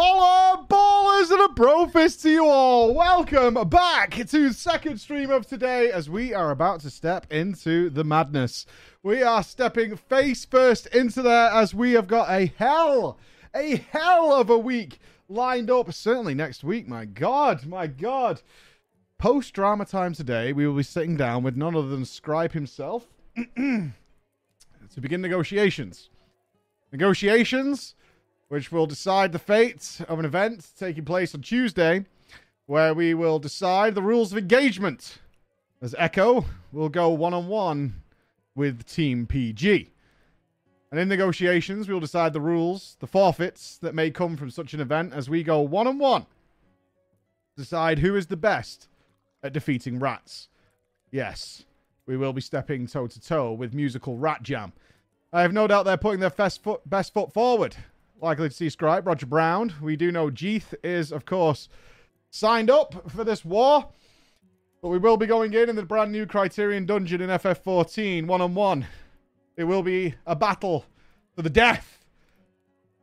Holla, ballers and a brofist to you all. Welcome back to second stream of today as we are about to step into the madness. We are stepping face first into there as we have got a hell, a hell of a week lined up. Certainly next week, my God, my God. Post drama time today, we will be sitting down with none other than Scribe himself to begin negotiations. Negotiations which will decide the fate of an event taking place on Tuesday, where we will decide the rules of engagement. As Echo will go one on one with Team PG. And in negotiations, we will decide the rules, the forfeits that may come from such an event as we go one on one. Decide who is the best at defeating rats. Yes, we will be stepping toe to toe with musical Rat Jam. I have no doubt they're putting their best foot, best foot forward likely to see Scribe, Roger Brown. We do know Jeeth is, of course, signed up for this war. But we will be going in in the brand new Criterion Dungeon in FF14, one on one. It will be a battle to the death.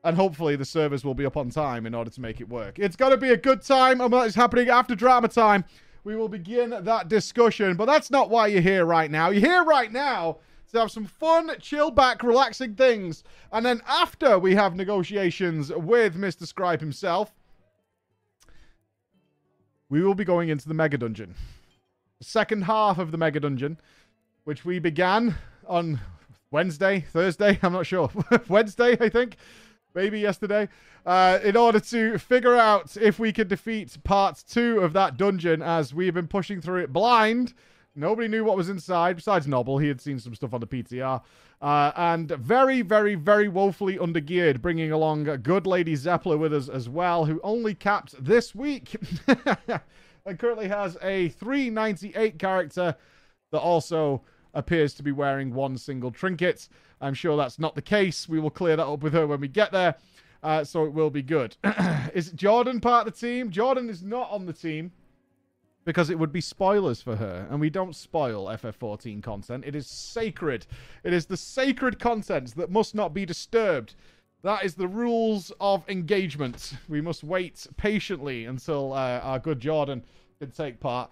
And hopefully the servers will be up on time in order to make it work. It's going to be a good time, and what is happening after drama time. We will begin that discussion. But that's not why you're here right now. You're here right now to have some fun, chill back, relaxing things. And then after we have negotiations with Mr. Scribe himself, we will be going into the Mega Dungeon. The second half of the Mega Dungeon, which we began on Wednesday, Thursday, I'm not sure. Wednesday, I think. Maybe yesterday. Uh, in order to figure out if we could defeat part two of that dungeon as we've been pushing through it blind Nobody knew what was inside besides Noble. He had seen some stuff on the PTR. Uh, and very, very, very woefully undergeared, bringing along good Lady Zeppler with us as well, who only capped this week and currently has a 398 character that also appears to be wearing one single trinket. I'm sure that's not the case. We will clear that up with her when we get there. Uh, so it will be good. is Jordan part of the team? Jordan is not on the team because it would be spoilers for her, and we don't spoil FF14 content. It is sacred. It is the sacred content that must not be disturbed. That is the rules of engagement. We must wait patiently until uh, our good Jordan can take part.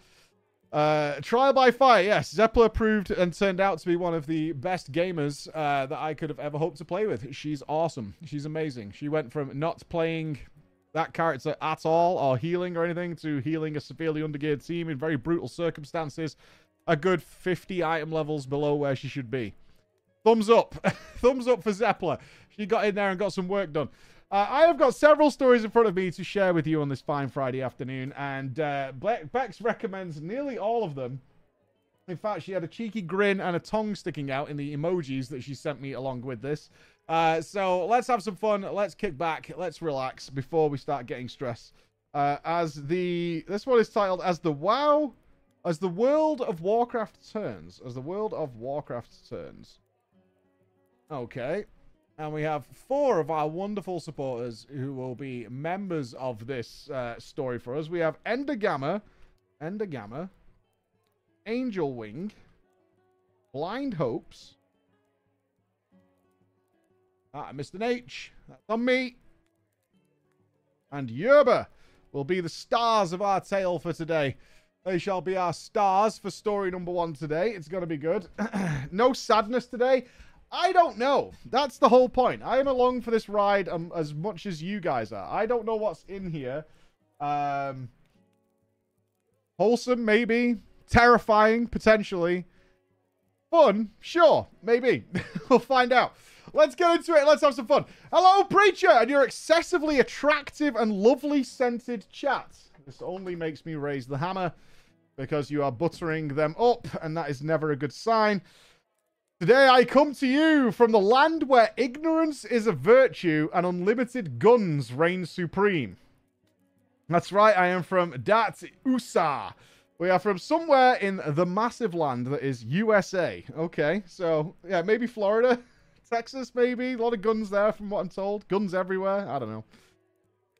Uh, Trial by Fire, yes. Zeppler proved and turned out to be one of the best gamers uh, that I could have ever hoped to play with. She's awesome. She's amazing. She went from not playing that character at all or healing or anything to healing a severely undergeared team in very brutal circumstances. A good 50 item levels below where she should be. Thumbs up. Thumbs up for Zeppler. She got in there and got some work done. Uh, I have got several stories in front of me to share with you on this fine Friday afternoon, and uh, Bex recommends nearly all of them. In fact, she had a cheeky grin and a tongue sticking out in the emojis that she sent me along with this. Uh, so let's have some fun. Let's kick back. Let's relax before we start getting stressed. Uh, as the this one is titled as the WoW, as the world of Warcraft turns, as the world of Warcraft turns. Okay, and we have four of our wonderful supporters who will be members of this uh, story for us. We have Ender Gamma, Ender Gamma, Angel Wing, Blind Hopes. Ah, Mr. H. That's on me. And Yerba will be the stars of our tale for today. They shall be our stars for story number one today. It's going to be good. no sadness today. I don't know. That's the whole point. I am along for this ride um, as much as you guys are. I don't know what's in here. Um, wholesome, maybe. Terrifying, potentially. Fun, sure, maybe. we'll find out. Let's get into it. Let's have some fun. Hello, Preacher, and your excessively attractive and lovely scented chat. This only makes me raise the hammer because you are buttering them up, and that is never a good sign. Today I come to you from the land where ignorance is a virtue and unlimited guns reign supreme. That's right, I am from Dat USA. We are from somewhere in the massive land that is USA. Okay, so yeah, maybe Florida. Texas, maybe. A lot of guns there, from what I'm told. Guns everywhere. I don't know.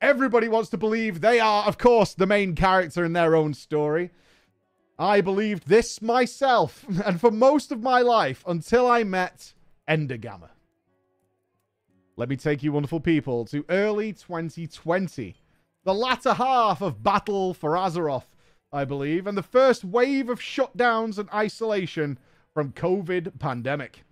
Everybody wants to believe they are, of course, the main character in their own story. I believed this myself, and for most of my life, until I met Endergamma. Let me take you, wonderful people, to early 2020, the latter half of Battle for Azeroth, I believe, and the first wave of shutdowns and isolation from COVID pandemic.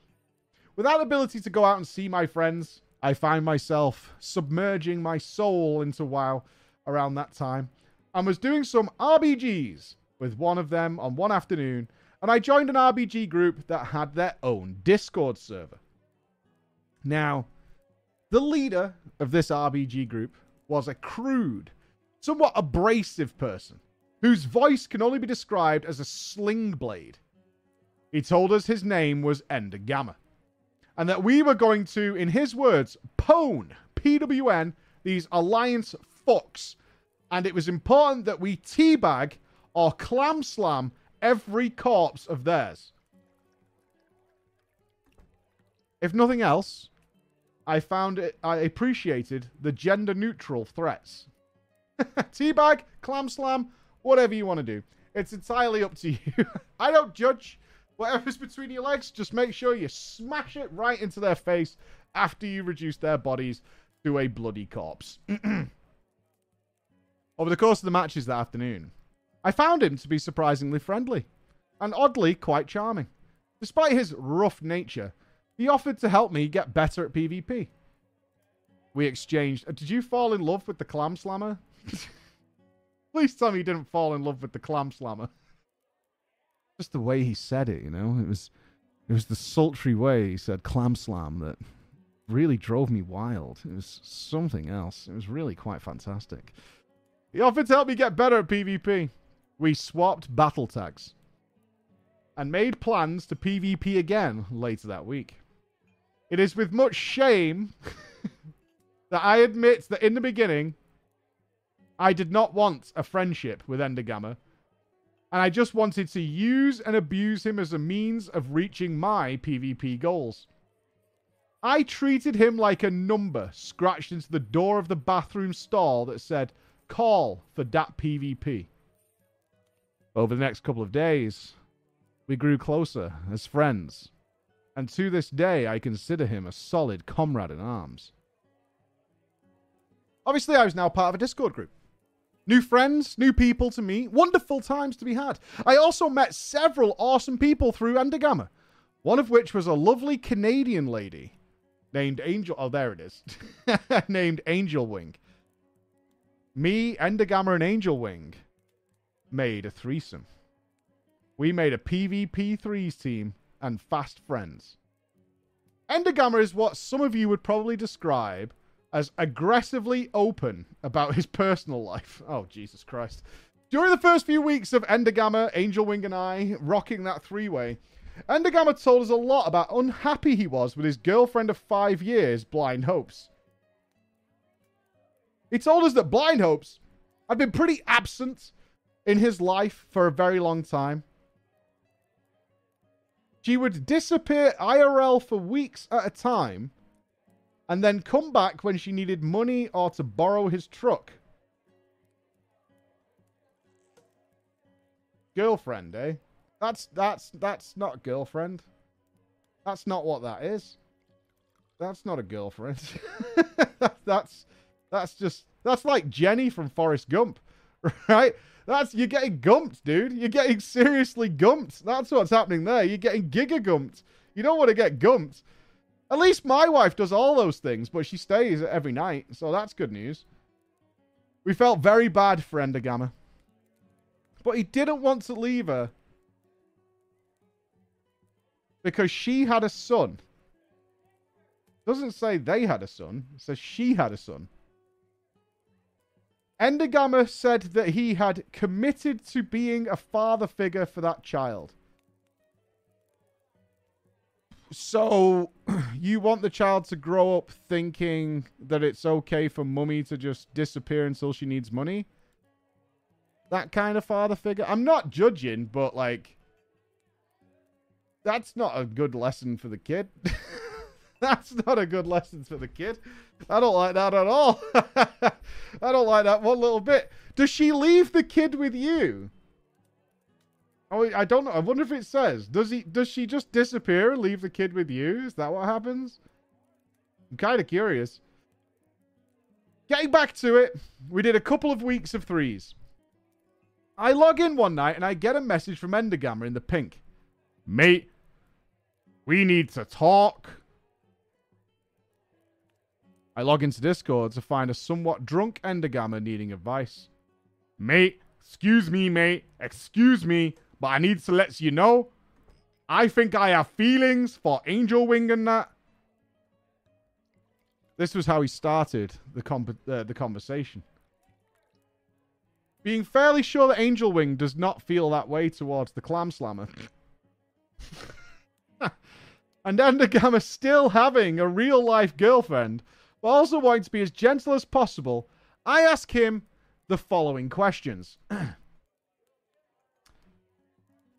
Without ability to go out and see my friends, I find myself submerging my soul into WoW around that time and was doing some RBGs with one of them on one afternoon, and I joined an RBG group that had their own Discord server. Now, the leader of this RBG group was a crude, somewhat abrasive person whose voice can only be described as a sling blade. He told us his name was Ender Gamma, and that we were going to, in his words, pwn, PWN, these alliance fucks, and it was important that we teabag or clam slam every corpse of theirs. If nothing else, I found it, I appreciated the gender neutral threats. Teabag, clam slam, whatever you want to do. It's entirely up to you. I don't judge. Whatever's between your legs, just make sure you smash it right into their face after you reduce their bodies to a bloody corpse. Over the course of the matches that afternoon, I found him to be surprisingly friendly and oddly quite charming. Despite his rough nature, he offered to help me get better at PvP. We exchanged. Did you fall in love with the Clam Slammer? Please tell me you didn't fall in love with the Clam Slammer. Just the way he said it, you know, it was, it was the sultry way he said Clam Slam that really drove me wild. It was something else. It was really quite fantastic. He offered to help me get better at PvP. We swapped battle tags and made plans to PvP again later that week. It is with much shame that I admit that in the beginning, I did not want a friendship with Endergamma, and I just wanted to use and abuse him as a means of reaching my PvP goals. I treated him like a number scratched into the door of the bathroom stall that said, Call for dat PvP. Over the next couple of days, we grew closer as friends and to this day I consider him a solid comrade in arms. Obviously, I was now part of a Discord group. New friends, new people to meet, wonderful times to be had. I also met several awesome people through Endergamma, one of which was a lovely Canadian lady named Angel. Oh, there it is. named Angel Wing. Me, Endergamma, and Angel Wing made a threesome. We made a PvP threes team and fast friends. Endergamma is what some of you would probably describe as aggressively open about his personal life. Oh, Jesus Christ. During the first few weeks of Endergamma, Angel Wing, and I rocking that three way, Endergamma told us a lot about unhappy he was with his girlfriend of five years, Blind Hopes. He told us that Blind Hopes had been pretty absent in his life for a very long time. She would disappear IRL for weeks at a time and then come back when she needed money or to borrow his truck. Girlfriend, eh? That's that's that's not girlfriend. That's not what that is. That's not a girlfriend. that's that's just that's like Jenny from Forrest Gump, right? That's you're getting gumped, dude. You're getting seriously gumped. That's what's happening there. You're getting giga gumped. You don't want to get gumped. At least my wife does all those things, but she stays every night, so that's good news. We felt very bad for Endergamma. But he didn't want to leave her because she had a son. Doesn't say they had a son, it says she had a son. Endergamma said that he had committed to being a father figure for that child. So, you want the child to grow up thinking that it's okay for mummy to just disappear until she needs money? That kind of father figure? I'm not judging, but like, that's not a good lesson for the kid. That's not a good lesson for the kid. I don't like that at all. I don't like that one little bit. Does she leave the kid with you? Oh, I don't know. I wonder if it says. Does he? Does she just disappear and leave the kid with you? Is that what happens? I'm kind of curious. Getting back to it, we did a couple of weeks of threes. I log in one night and I get a message from Endergamma in the pink. Mate, we need to talk. I log into Discord to find a somewhat drunk Endergamma needing advice. Mate, excuse me, mate, excuse me, but I need to let you know I think I have feelings for Angel Wing and that. This was how he started the, uh, the conversation. Being fairly sure that Angel Wing does not feel that way towards the Clam Slammer. and Endergamma still having a real life girlfriend, but also wanting to be as gentle as possible, I ask him the following questions.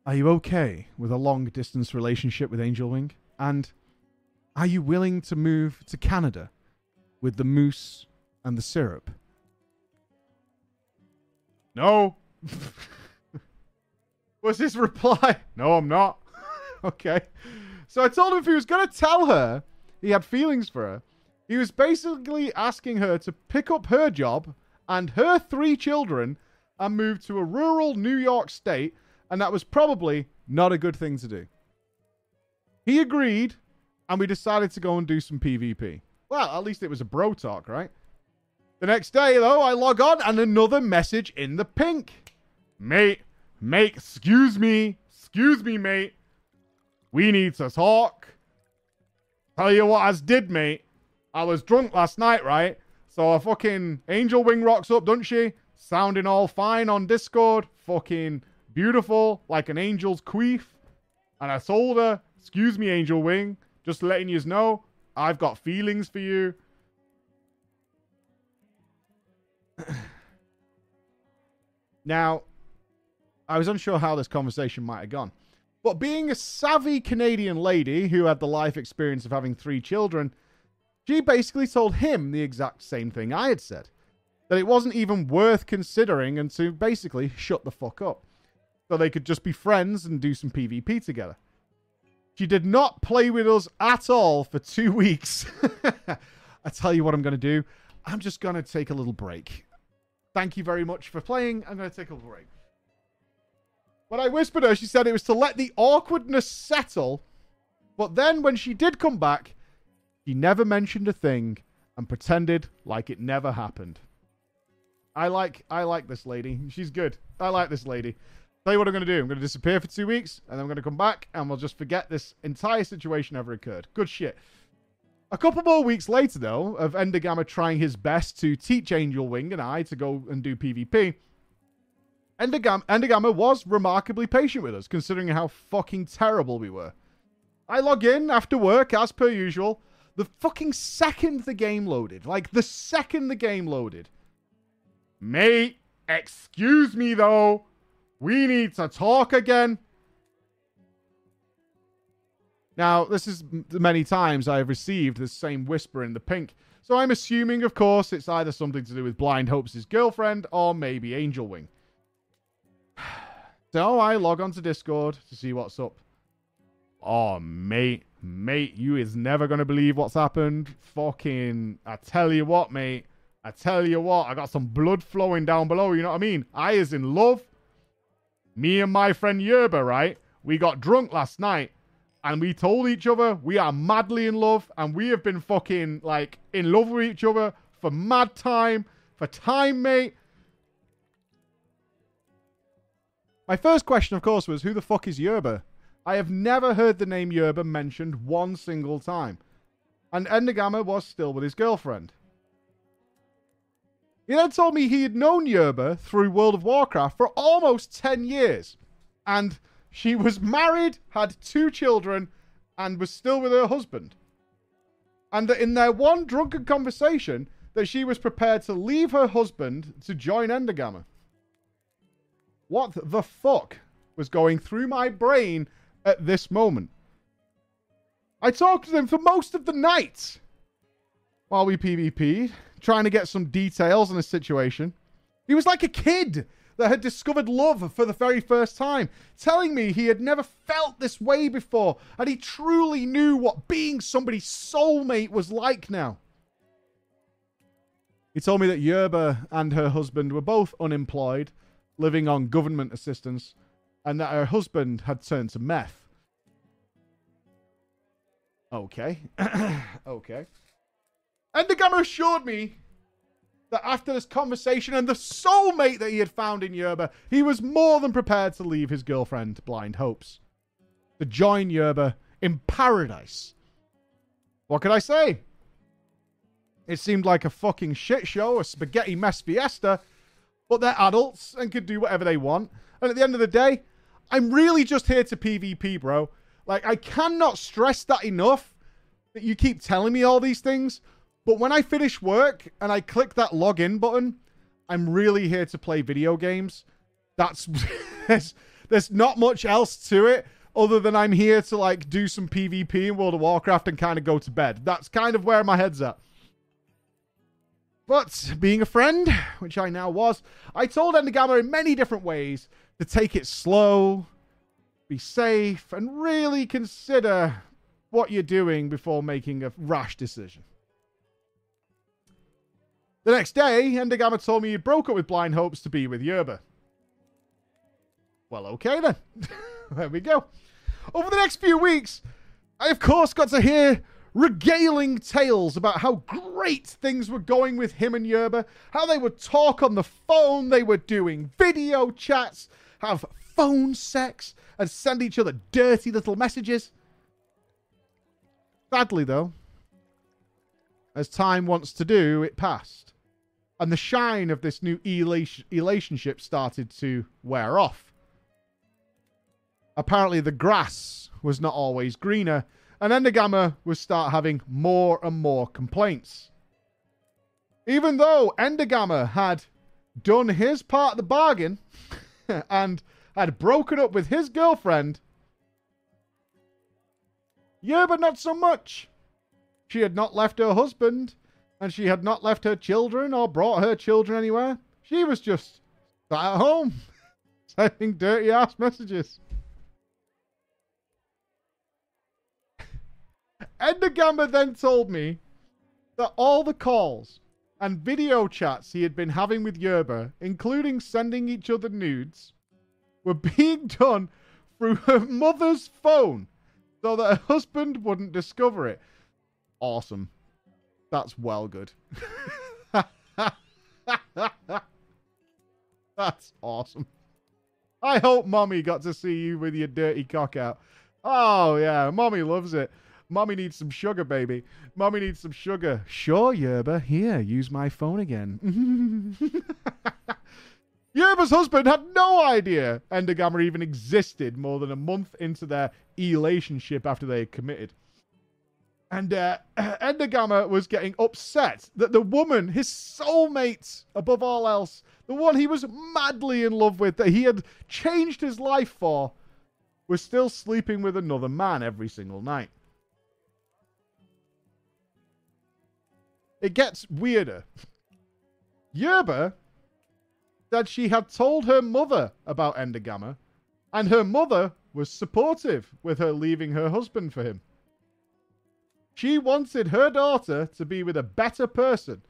Are you okay with a long distance relationship with Angel Wing? And are you willing to move to Canada with the moose and the syrup? No. Was his reply? No, I'm not. okay. So I told him if he was going to tell her he had feelings for her, he was basically asking her to pick up her job and her three children and move to a rural New York state, and that was probably not a good thing to do. He agreed, and we decided to go and do some PvP. Well, at least it was a bro talk, right? The next day, though, I log on and another message in the pink. Mate, mate, excuse me, excuse me, mate. We need to talk. Tell you what I did, mate. I was drunk last night, right? So a fucking Angel Wing rocks up, doesn't she? Sounding all fine on Discord. Fucking beautiful, like an angel's queef. And I told her, excuse me, Angel Wing, just letting you know, I've got feelings for you. now, I was unsure how this conversation might have gone. But being a savvy Canadian lady who had the life experience of having three children, she basically told him the exact same thing I had said. That it wasn't even worth considering and to basically shut the fuck up. So they could just be friends and do some PvP together. She did not play with us at all for two weeks. I tell you what I'm going to do. I'm just going to take a little break. Thank you very much for playing. I'm going to take a break. When I whispered her, she said it was to let the awkwardness settle. But then when she did come back, she never mentioned a thing and pretended like it never happened. I like I like this lady. She's good. I like this lady. Tell you what I'm going to do. I'm going to disappear for two weeks, and then I'm going to come back, and we'll just forget this entire situation ever occurred. Good shit. A couple more weeks later, though, of Endergamma trying his best to teach Angel Wing and I to go and do PvP, Endergamma, Endergamma was remarkably patient with us, considering how fucking terrible we were. I log in after work, as per usual, the fucking second the game loaded. Like, the second the game loaded. Mate, excuse me though. We need to talk again. Now, this is many times I have received the same whisper in the pink. So I'm assuming, of course, it's either something to do with Blind Hope's girlfriend or maybe Angel Wing. So I log onto Discord to see what's up. Oh, mate. Mate, you is never going to believe what's happened. Fucking, I tell you what, mate. I tell you what, I got some blood flowing down below, you know what I mean? I is in love. Me and my friend Yerba, right? We got drunk last night and we told each other we are madly in love and we have been fucking like in love with each other for mad time, for time, mate. My first question, of course, was who the fuck is Yerba? I have never heard the name Yerba mentioned one single time. And Endergamma was still with his girlfriend. He then told me he had known Yerba through World of Warcraft for almost 10 years. And she was married, had two children, and was still with her husband. And that in their one drunken conversation, that she was prepared to leave her husband to join Endergamma. What the fuck was going through my brain at this moment. I talked to him for most of the night while we PvP, trying to get some details on the situation. He was like a kid, that had discovered love for the very first time, telling me he had never felt this way before and he truly knew what being somebody's soulmate was like now. He told me that Yerba and her husband were both unemployed, living on government assistance, and that her husband had turned to meth. Okay. okay. Endergamma assured me that after this conversation and the soulmate that he had found in Yerba, he was more than prepared to leave his girlfriend Blind Hopes. To join Yerba in paradise. What could I say? It seemed like a fucking shit show, a spaghetti mess fiesta, but they're adults and can do whatever they want. And at the end of the day, I'm really just here to PvP, bro. Like, I cannot stress that enough that you keep telling me all these things. But when I finish work and I click that login button, I'm really here to play video games. That's there's, there's not much else to it other than I'm here to like do some PvP in World of Warcraft and kind of go to bed. That's kind of where my head's at. But being a friend, which I now was, I told Endergamma in many different ways to take it slow, be safe, and really consider what you're doing before making a rash decision. The next day, Endergamma told me he broke up with Blind Hopes to be with Yerba. Well, okay then. there we go. Over the next few weeks, I of course got to hear regaling tales about how great things were going with him and Yerba, how they would talk on the phone, they were doing video chats, have phone sex, and send each other dirty little messages. Sadly, though, as time wants to do, it passed. And the shine of this new relationship started to wear off. Apparently, the grass was not always greener, and Endergamma would start having more and more complaints. Even though Endergamma had done his part of the bargain and had broken up with his girlfriend. Yeah, but not so much. She had not left her husband, and she had not left her children or brought her children anywhere. She was just sat at home, sending dirty ass messages. Endergamma then told me that all the calls and video chats he had been having with Yerba, including sending each other nudes, were being done through her mother's phone so that her husband wouldn't discover it. Awesome. That's well good. That's awesome. I hope mommy got to see you with your dirty cock out. Oh, yeah. Mommy loves it. Mommy needs some sugar, baby. Mommy needs some sugar. Sure, Yerba. Here, use my phone again. Yerba's husband had no idea Endergamma even existed more than a month into their relationship after they had committed. And uh, was getting upset that the woman, his soulmate above all else, the one he was madly in love with, that he had changed his life for, was still sleeping with another man every single night. It gets weirder. Yerba that she had told her mother about Endergamma, and her mother was supportive with her leaving her husband for him. She wanted her daughter to be with a better person,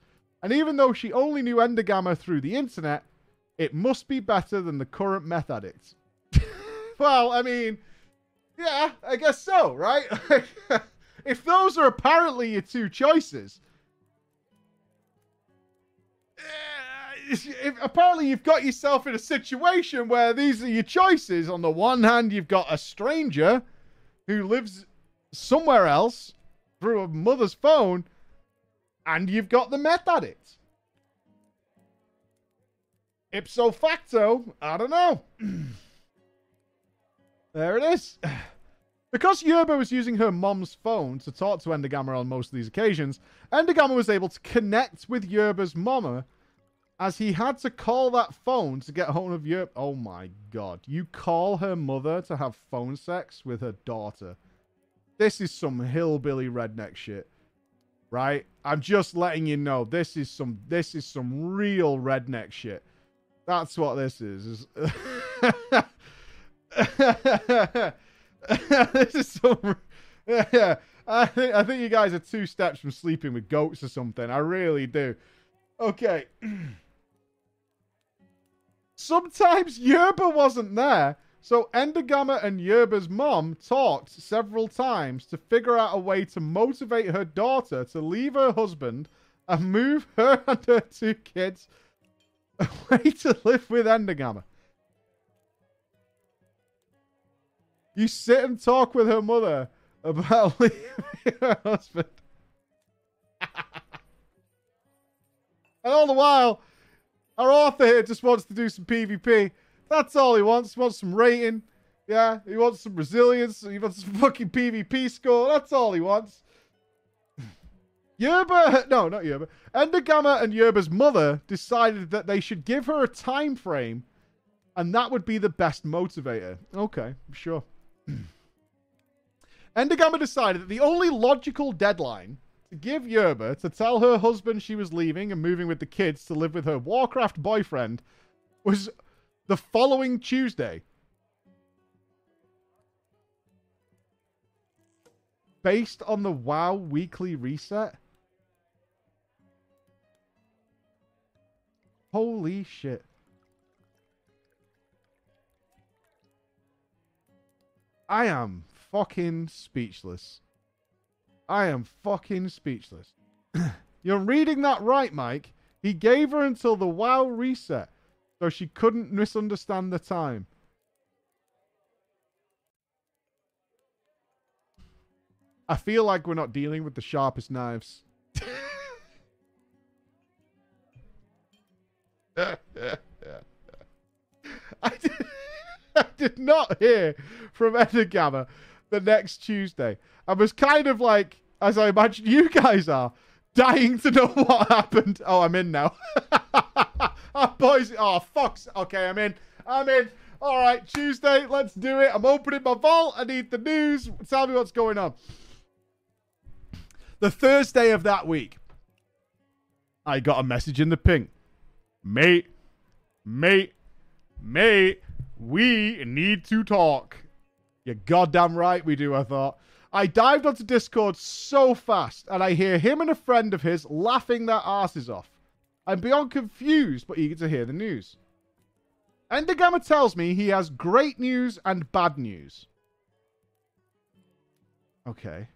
and even though she only knew Endergamma through the internet, it must be better than the current meth addict. well, I mean, yeah, I guess so, right? if those are apparently your two choices, eh, if, apparently you've got yourself in a situation where these are your choices. On the one hand, you've got a stranger who lives somewhere else through a mother's phone, and you've got the meth addict. Ipso facto, I don't know. there it is. Because Yerba was using her mom's phone to talk to Endergamma on most of these occasions, Endergamma was able to connect with Yerba's mama as he had to call that phone to get hold of your. Oh my god. You call her mother to have phone sex with her daughter. This is some hillbilly redneck shit. Right? I'm just letting you know this is some this is some real redneck shit. That's what this is. is- this is so. Yeah, I think I think you guys are two steps from sleeping with goats or something. I really do. Okay. Sometimes Yerba wasn't there, so Endergamma and Yerba's mom talked several times to figure out a way to motivate her daughter to leave her husband and move her and her two kids away to live with Endergamma. You sit and talk with her mother about leaving her husband. and all the while, our author here just wants to do some PvP. That's all he wants. He wants some rating. Yeah, he wants some resilience. He wants some fucking PvP score. That's all he wants. Yerba, no, not Yerba. Endergamma and Yerba's mother decided that they should give her a time frame, and that would be the best motivator. Okay, sure. Endergamma decided that the only logical deadline to give Yerba to tell her husband she was leaving and moving with the kids to live with her Warcraft boyfriend was the following Tuesday. Based on the WoW weekly reset? Holy shit. I am fucking speechless. I am fucking speechless. You're reading that right, Mike. He gave her until the WoW reset, so she couldn't misunderstand the time. I feel like we're not dealing with the sharpest knives. I did, I did not hear from Endergamma the next Tuesday. I was kind of like, as I imagine you guys are, dying to know what happened. Oh, I'm in now. oh, boys. Oh, fucks. Okay, I'm in. I'm in. All right, Tuesday. Let's do it. I'm opening my vault. I need the news. Tell me what's going on. The Thursday of that week, I got a message in the ping. Mate, mate, mate, we need to talk. You're goddamn right we do, I thought. I dived onto Discord so fast, and I hear him and a friend of his laughing their asses off. I'm beyond confused, but eager to hear the news. Endergamma tells me he has great news and bad news. Okay.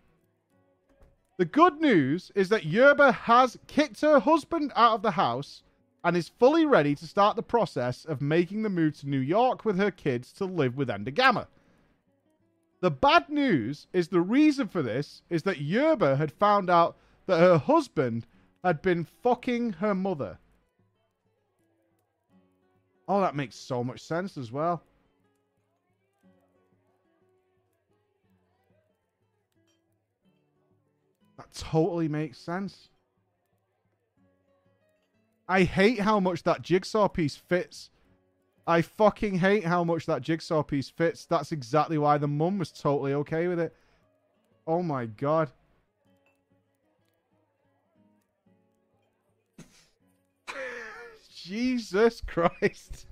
The good news is that Yerba has kicked her husband out of the house and is fully ready to start the process of making the move to New York with her kids to live with Endergamma. The bad news is the reason for this is that Yerba had found out that her husband had been fucking her mother. Oh, that makes so much sense as well. That totally makes sense. I hate how much that jigsaw piece fits. I fucking hate how much that jigsaw piece fits. That's exactly why the mum was totally okay with it. Oh my god. Jesus Christ.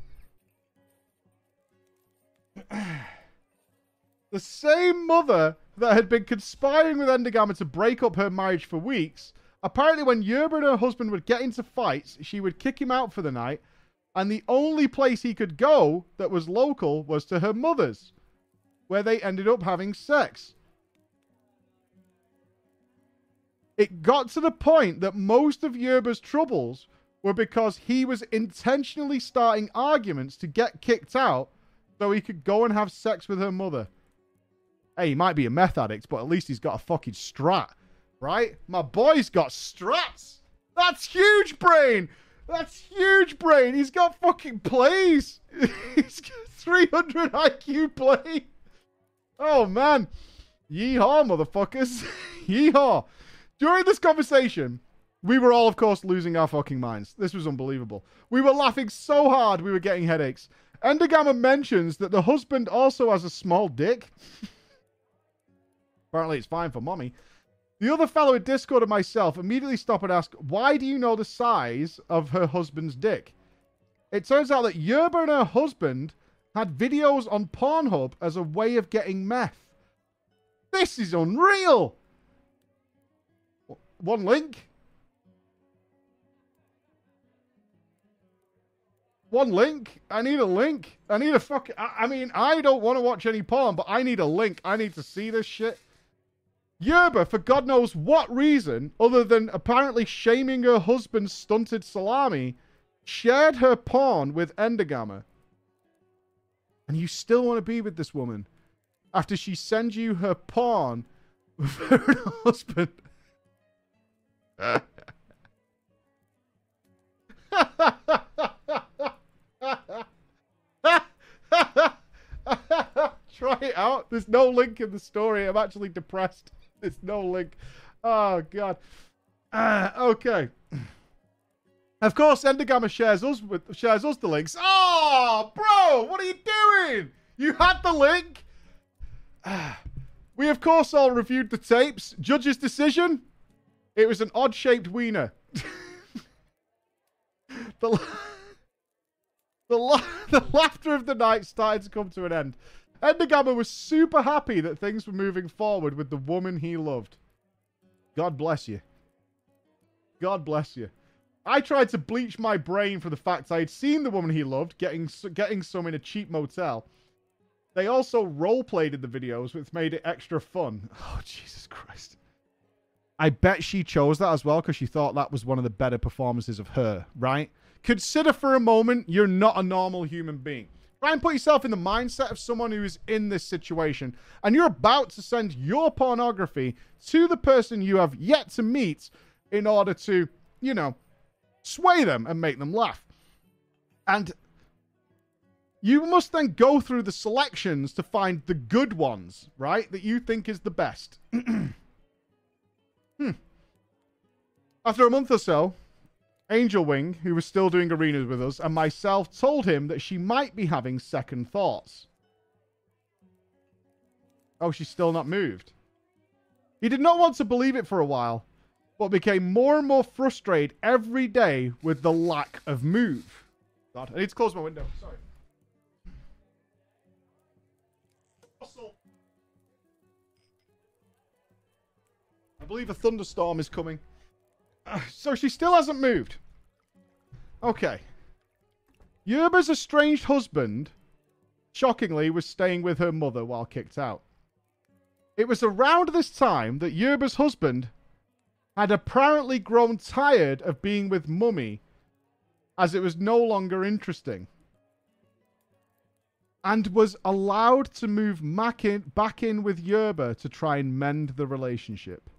the same mother that had been conspiring with Endergamma to break up her marriage for weeks. Apparently, when Yerba and her husband would get into fights, she would kick him out for the night, and the only place he could go that was local was to her mother's, where they ended up having sex. It got to the point that most of Yerba's troubles were because he was intentionally starting arguments to get kicked out so he could go and have sex with her mother. Hey, he might be a meth addict, but at least he's got a fucking strat, right? My boy's got strats. That's huge brain. That's huge brain. He's got fucking plays. he's got 300 IQ play. Oh, man. Yeehaw, motherfuckers. Yeehaw. During this conversation, we were all, of course, losing our fucking minds. This was unbelievable. We were laughing so hard we were getting headaches. Endergamma mentions that the husband also has a small dick. Apparently, it's fine for mommy. The other fellow in Discord and myself immediately stop and ask, Why do you know the size of her husband's dick? It turns out that Yerba and her husband had videos on Pornhub as a way of getting meth. This is unreal. One link. One link. I need a link. I need a fuck. I, I mean, I don't want to watch any porn, but I need a link. I need to see this shit. Yerba, for God knows what reason, other than apparently shaming her husband's stunted salami, shared her porn with Endergamma. And you still want to be with this woman after she sends you her porn with her husband. Try it out. There's no link in the story. I'm actually depressed. There's no link. Oh, God. Uh, okay. Of course, Endergamma shares us with shares us the links. Oh, bro, what are you doing? You had the link. We of course all reviewed the tapes. Judge's decision: it was an odd-shaped wiener. the, the, la- the laughter of the night started to come to an end. Endergamma was super happy that things were moving forward with the woman he loved. God bless you. God bless you. I tried to bleach my brain for the fact I had seen the woman he loved getting getting some in a cheap motel. They also role played in the videos, which made it extra fun. Oh Jesus Christ! I bet she chose that as well because she thought that was one of the better performances of her. Right? Consider for a moment you're not a normal human being. Try and put yourself in the mindset of someone who is in this situation, and you're about to send your pornography to the person you have yet to meet in order to, you know, sway them and make them laugh. And you must then go through the selections to find the good ones, right? That you think is the best. hmm. After a month or so, Angel Wing, who was still doing arenas with us, and myself told him that she might be having second thoughts. Oh, she's still not moved. He did not want to believe it for a while, but became more and more frustrated every day with the lack of move. God, I need to close my window. Sorry. I believe a thunderstorm is coming. So she still hasn't moved. Okay. Yerba's estranged husband, shockingly, was staying with her mother while kicked out. It was around this time that Yerba's husband had apparently grown tired of being with Mummy as it was no longer interesting and was allowed to move back in, back in with Yerba to try and mend the relationship.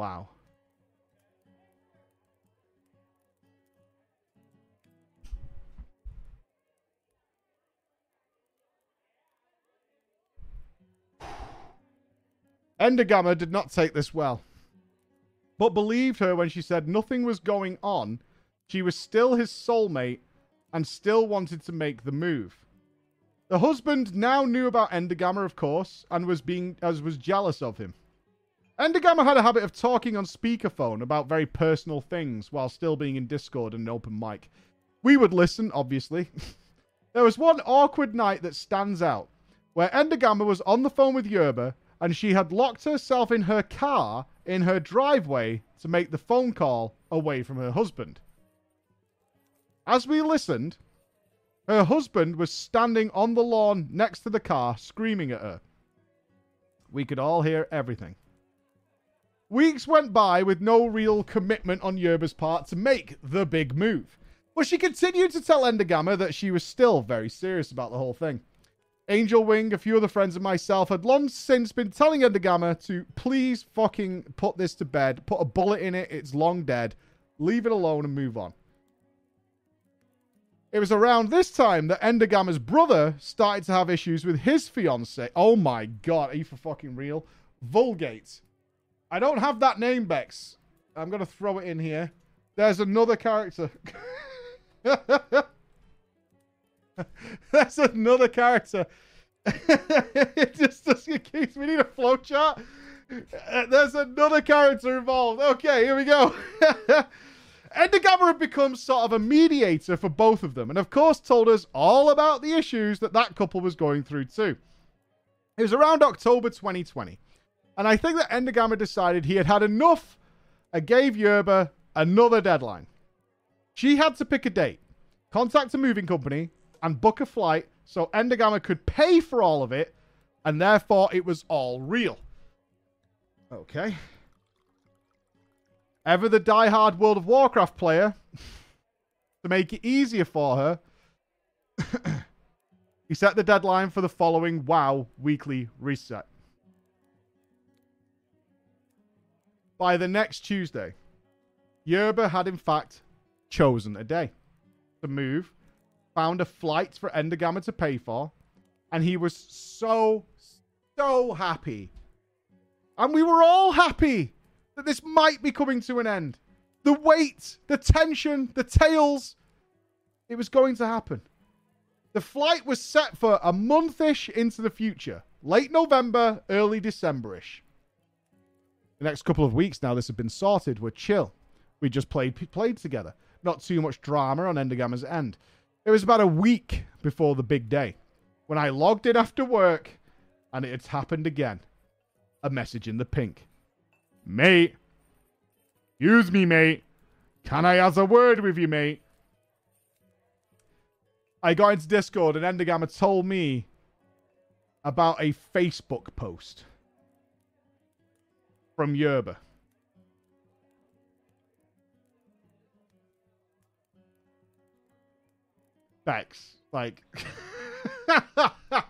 Wow. Endergamma did not take this well, but believed her when she said nothing was going on. She was still his soulmate and still wanted to make the move. The husband now knew about Endergamma, of course, and was being as was jealous of him. Endergamma had a habit of talking on speakerphone about very personal things while still being in Discord and an open mic. We would listen, obviously. there was one awkward night that stands out, where Endergamma was on the phone with Yerba and she had locked herself in her car in her driveway to make the phone call away from her husband. As we listened, her husband was standing on the lawn next to the car screaming at her. We could all hear everything. Weeks went by with no real commitment on Yerba's part to make the big move. But she continued to tell Endergamma that she was still very serious about the whole thing. Angel Wing, a few other friends and myself had long since been telling Endergamma to please fucking put this to bed, put a bullet in it, it's long dead, leave it alone and move on. It was around this time that Endergamma's brother started to have issues with his fiance. Oh my god, are you for fucking real? Vulgate. I don't have that name, Bex. I'm going to throw it in here. There's another character. That's another character. it just, just in case we need a flowchart. Uh, there's another character involved. Okay, here we go. Endergamma had become sort of a mediator for both of them, and of course told us all about the issues that that couple was going through too. It was around October 2020, and I think that Endergamma decided he had had enough and gave Yerba another deadline. She had to pick a date, contact a moving company, and book a flight so Endergamma could pay for all of it, and therefore it was all real. Okay. Ever the die-hard World of Warcraft player, to make it easier for her, he set the deadline for the following WoW weekly reset. By the next Tuesday, Yerba had in fact chosen a day to move, found a flight for Endergamma to pay for, and he was so, so happy. And we were all happy that this might be coming to an end. The wait, the tension, the tales, it was going to happen. The flight was set for a monthish into the future, late November, early Decemberish. The next couple of weeks now, this had been sorted. We're chill. We just played played together. Not too much drama on Endergamma's end. It was about a week before the big day when I logged in after work and it had happened again. A message in the pink. Mate. Use me, mate. Can I have a word with you, mate? I got into Discord and Endergamma told me about a Facebook post from Yerba. Bex, like. the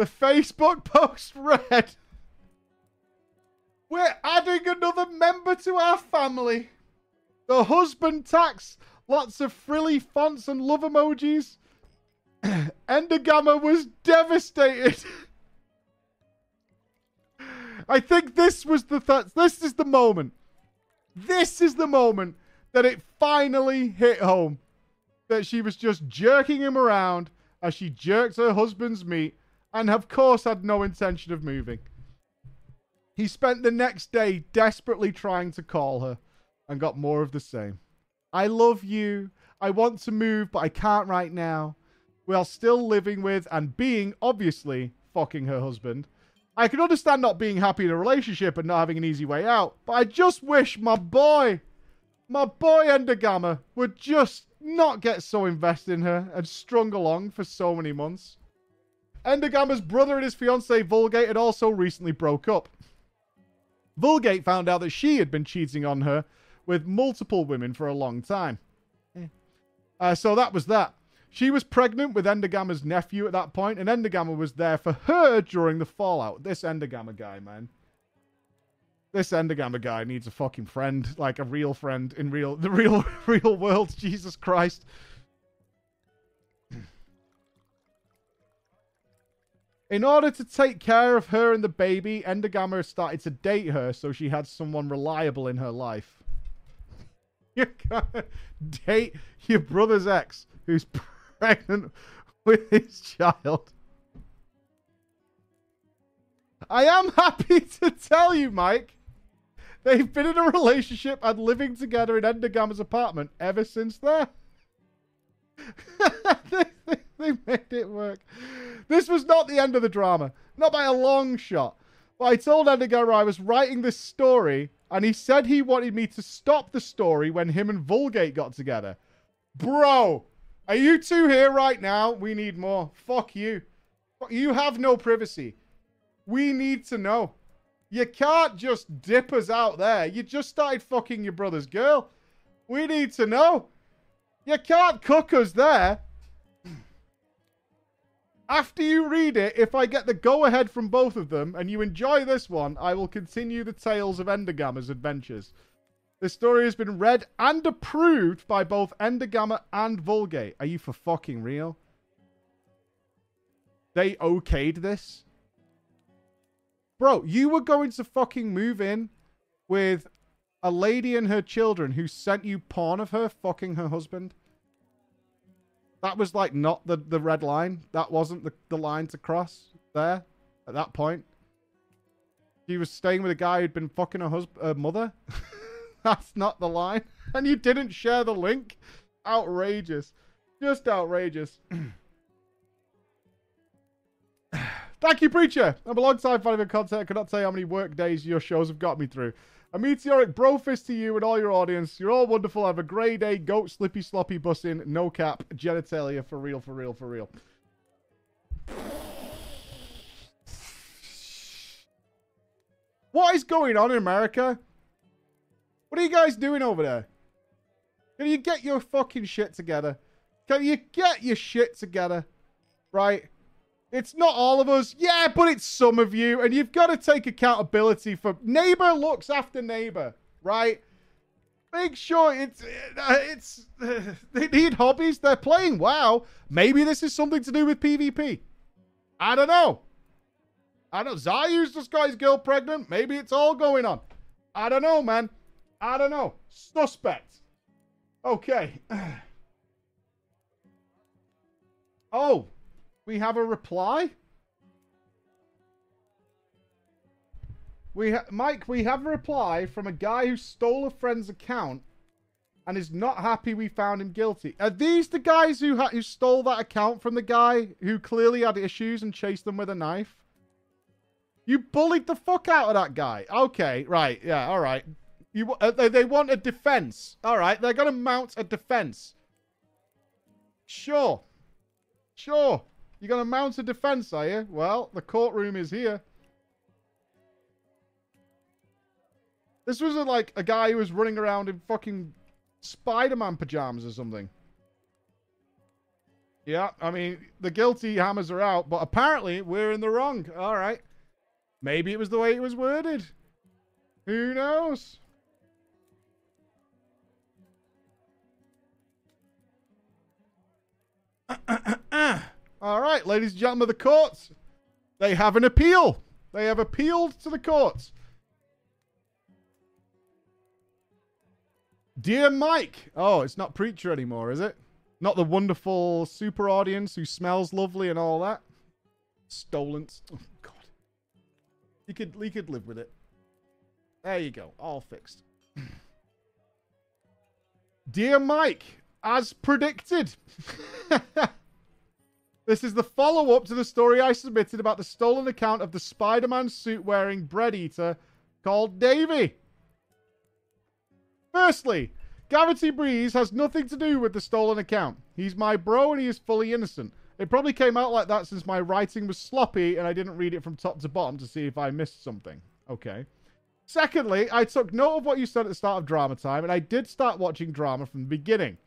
Facebook post read We're adding another member to our family. The husband tax. Lots of frilly fonts and love emojis. Endergamma was devastated. I think this was the th- this is the moment. This is the moment that it finally hit home. That she was just jerking him around as she jerked her husband's meat and of course had no intention of moving. He spent the next day desperately trying to call her and got more of the same. I love you. I want to move, but I can't right now. We are still living with and being, obviously, fucking her husband. I can understand not being happy in a relationship and not having an easy way out, but I just wish my boy, my boy Endergamma, would just not get so invested in her and strung along for so many months. Endergamma's brother and his fiancee Vulgate had also recently broke up. Vulgate found out that she had been cheating on her with multiple women for a long time. Uh, so that was that. She was pregnant with Endergamma's nephew at that point, and Endergamma was there for her during the fallout. This Endergamma guy, man. This Endergamma guy needs a fucking friend, like a real friend in real the real real world. Jesus Christ. In order to take care of her and the baby, Endergamma started to date her so she had someone reliable in her life. You can't date your brother's ex who's pregnant with his child. I am happy to tell you, Mike, they've been in a relationship and living together in Endergamma's apartment ever since there. they, they, they made it work. This was not the end of the drama, not by a long shot. But I told Endergamma I was writing this story and he said he wanted me to stop the story when him and Vulgate got together. Bro, are you two here right now? We need more. Fuck you. You have no privacy. We need to know. You can't just dip us out there. You just started fucking your brother's girl. We need to know. You can't cook us there. After you read it, if I get the go ahead from both of them and you enjoy this one, I will continue the tales of Endergamma's adventures. This story has been read and approved by both Endergamma and Vulgate. Are you for fucking real? They okayed this? Bro, you were going to fucking move in with a lady and her children who sent you porn of her fucking her husband? That was like not the, the red line. That wasn't the, the line to cross there at that point. She was staying with a guy who'd been fucking her husband, her mother. That's not the line. And you didn't share the link. Outrageous. Just outrageous. Thank you, Preacher. I'm alongside long fan of your content. I cannot tell you how many work days your shows have got me through. A meteoric brofist to you and all your audience. You're all wonderful. Have a great day. Goat, slippy, sloppy, bussing, no cap, genitalia, for real, for real, for real. What is going on in America? What are you guys doing over there? Can you get your fucking shit together? Can you get your shit together? Right? It's not all of us. Yeah, but it's some of you. And you've got to take accountability for neighbor looks after neighbor, right? Make sure it's uh, it's they need hobbies. They're playing WoW. Maybe this is something to do with PvP. I don't know. I don't. Know. Zayu's just got his girl pregnant. Maybe it's all going on. I don't know, man. I don't know. Suspect. Okay. oh, we have a reply. We Mike, we have a reply from a guy who stole a friend's account and is not happy we found him guilty. Are these the guys who who stole that account from the guy who clearly had issues and chased them with a knife? You bullied the fuck out of that guy. Okay, right, yeah, all right. You uh, they, they want a defense. All right, they're gonna mount a defense. Sure, sure. You're gonna mount a defense, are you? Well, the courtroom is here. This was a, like a guy who was running around in fucking Spider-Man pajamas or something. Yeah, I mean, the guilty hammers are out, but apparently we're in the wrong. All right. Maybe it was the way it was worded. Who knows? All right, ladies and gentlemen of the courts, they have an appeal. They have appealed to the courts. Dear Mike. Oh, it's not Preacher anymore, is it? Not the wonderful super audience who smells lovely and all that. Stolen. Oh, God. You could, you could live with it. There you go. All fixed. Dear Mike, as predicted. this is the follow up to the story I submitted about the stolen account of the Spider Man suit wearing bread eater called Davy. Firstly, Gravity Breeze has nothing to do with the stolen account. He's my bro and he is fully innocent. It probably came out like that since my writing was sloppy and I didn't read it from top to bottom to see if I missed something. Okay. Secondly, I took note of what you said at the start of drama time and I did start watching drama from the beginning.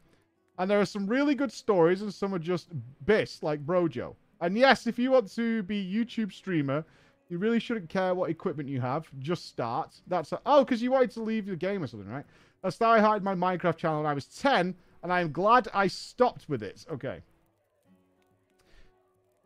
And there are some really good stories and some are just biss like Brojo. And yes, if you want to be a YouTube streamer, you really shouldn't care what equipment you have. Just start. That's a, oh, because you wanted to leave the game or something, right? That's how I started my Minecraft channel when I was 10, and I am glad I stopped with it. Okay.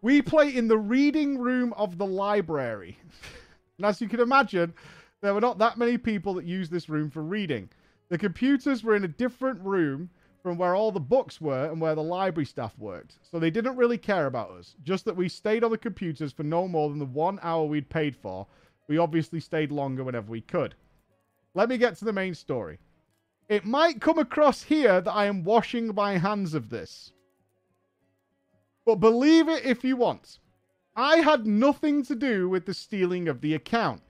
We play in the reading room of the library. and as you can imagine, there were not that many people that used this room for reading. The computers were in a different room from where all the books were and where the library staff worked. So they didn't really care about us. Just that we stayed on the computers for no more than the one hour we'd paid for. We obviously stayed longer whenever we could. Let me get to the main story. It might come across here that I am washing my hands of this. But believe it if you want. I had nothing to do with the stealing of the account.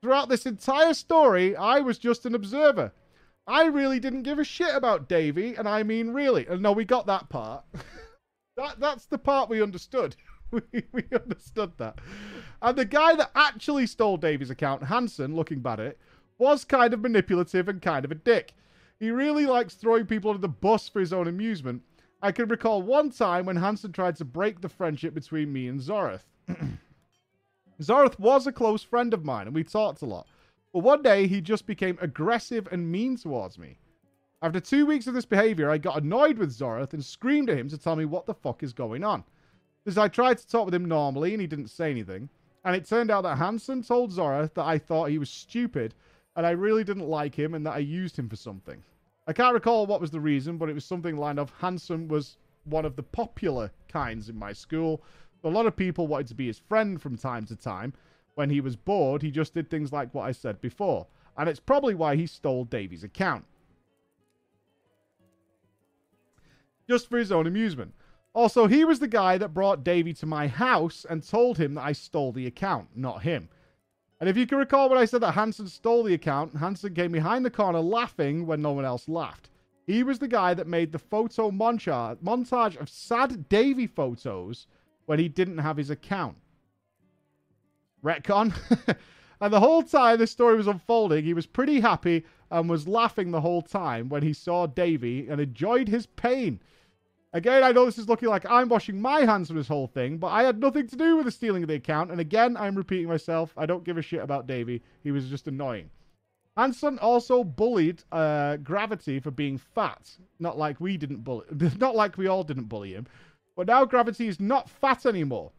Throughout this entire story, I was just an observer. I really didn't give a shit about Davy, and I mean really. And no, we got that part. that that's the part we understood. we, we understood that. And the guy that actually stole Davy's account, Hanson, looking back at it, was kind of manipulative and kind of a dick. He really likes throwing people under the bus for his own amusement. I can recall one time when Hanson tried to break the friendship between me and Zorath. Zorath was a close friend of mine, and we talked a lot. But one day, he just became aggressive and mean towards me. After two weeks of this behavior, I got annoyed with Zorath and screamed at him to tell me what the fuck is going on. As I tried to talk with him normally, and he didn't say anything. And it turned out that Hanson told Zorath that I thought he was stupid and I really didn't like him and that I used him for something. I can't recall what was the reason, but it was something line of Hanson was one of the popular kinds in my school. A lot of people wanted to be his friend from time to time. When he was bored, he just did things like what I said before. And it's probably why he stole Davy's account. Just for his own amusement. Also, he was the guy that brought Davy to my house and told him that I stole the account, not him. And if you can recall when I said that Hanson stole the account, Hanson came behind the corner laughing when no one else laughed. He was the guy that made the photo montage, montage of sad Davy photos when he didn't have his account. Retcon. and the whole time this story was unfolding, he was pretty happy and was laughing the whole time when he saw Davy and enjoyed his pain. Again, I know this is looking like I'm washing my hands of this whole thing, but I had nothing to do with the stealing of the account. And again, I'm repeating myself. I don't give a shit about Davy. He was just annoying. Hanson also bullied uh, Gravity for being fat. Not like we didn't bully, not like we all didn't bully him. But now Gravity is not fat anymore.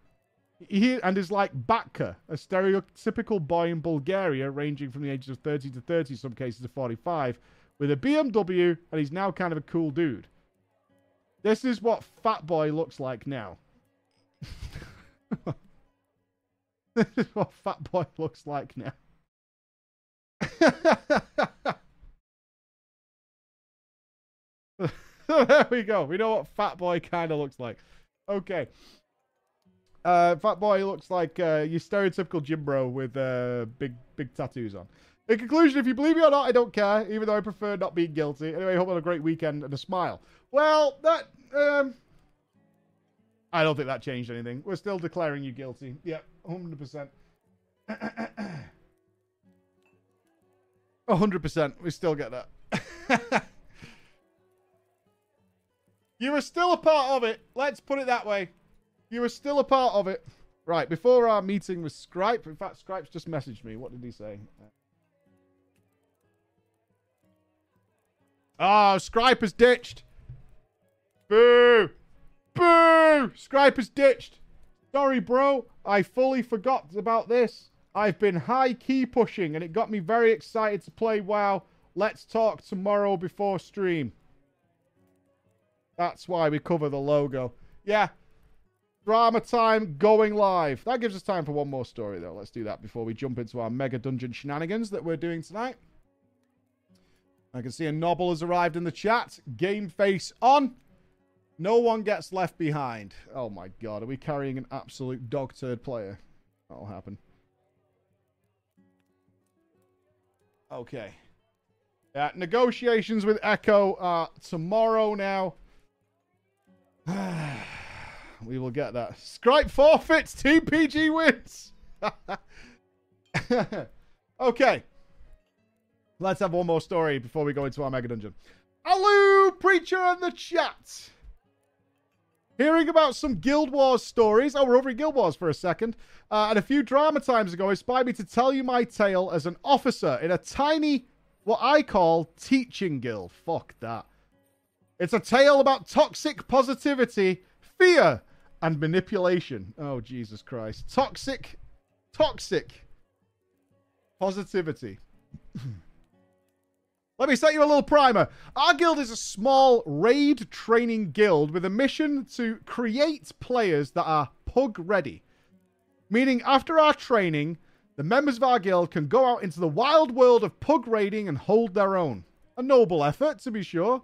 He and is like Batka, a stereotypical boy in Bulgaria, ranging from the ages of 30 to 30, some cases to 45, with a BMW, and he's now kind of a cool dude. This is what Fat Boy looks like now. this is what Fat Boy looks like now. there we go. We know what Fat Boy kind of looks like. Okay. Uh, Fat Boy looks like uh, your stereotypical gym bro with uh, big big tattoos on. In conclusion, if you believe me or not, I don't care, even though I prefer not being guilty. Anyway, hope you have a great weekend and a smile. Well, that, um, I don't think that changed anything. We're still declaring you guilty. Yep, 100%. 100%. We still get that. you were still a part of it. Let's put it that way. You were still a part of it. Right, before our meeting with Scripe, in fact, Scripe's just messaged me. What did he say? Oh, Scripe has ditched. Boo! Boo! Scripe has ditched. Sorry, bro. I fully forgot about this. I've been high key pushing and it got me very excited to play WoW. Let's talk tomorrow before stream. That's why we cover the logo. Yeah. Drama time going live. That gives us time for one more story, though. Let's do that before we jump into our Mega Dungeon shenanigans that we're doing tonight. I can see a Nobble has arrived in the chat. Game face on. No one gets left behind. Oh my god, are we carrying an absolute dog turd player? That'll happen. Okay. Yeah, negotiations with Echo are tomorrow now. we will get that. Scripe forfeits, TPG wins. okay. Let's have one more story before we go into our Mega Dungeon. Hello, Preacher in the chat. Hearing about some Guild Wars stories. Oh, we're over Guild Wars for a second. Uh, and a few drama times ago, inspired me to tell you my tale as an officer in a tiny, what I call teaching guild. Fuck that. It's a tale about toxic positivity, fear, and manipulation. Oh, Jesus Christ. Toxic, toxic positivity. Let me set you a little primer. Our guild is a small raid training guild with a mission to create players that are pug ready. Meaning, after our training, the members of our guild can go out into the wild world of pug raiding and hold their own. A noble effort, to be sure.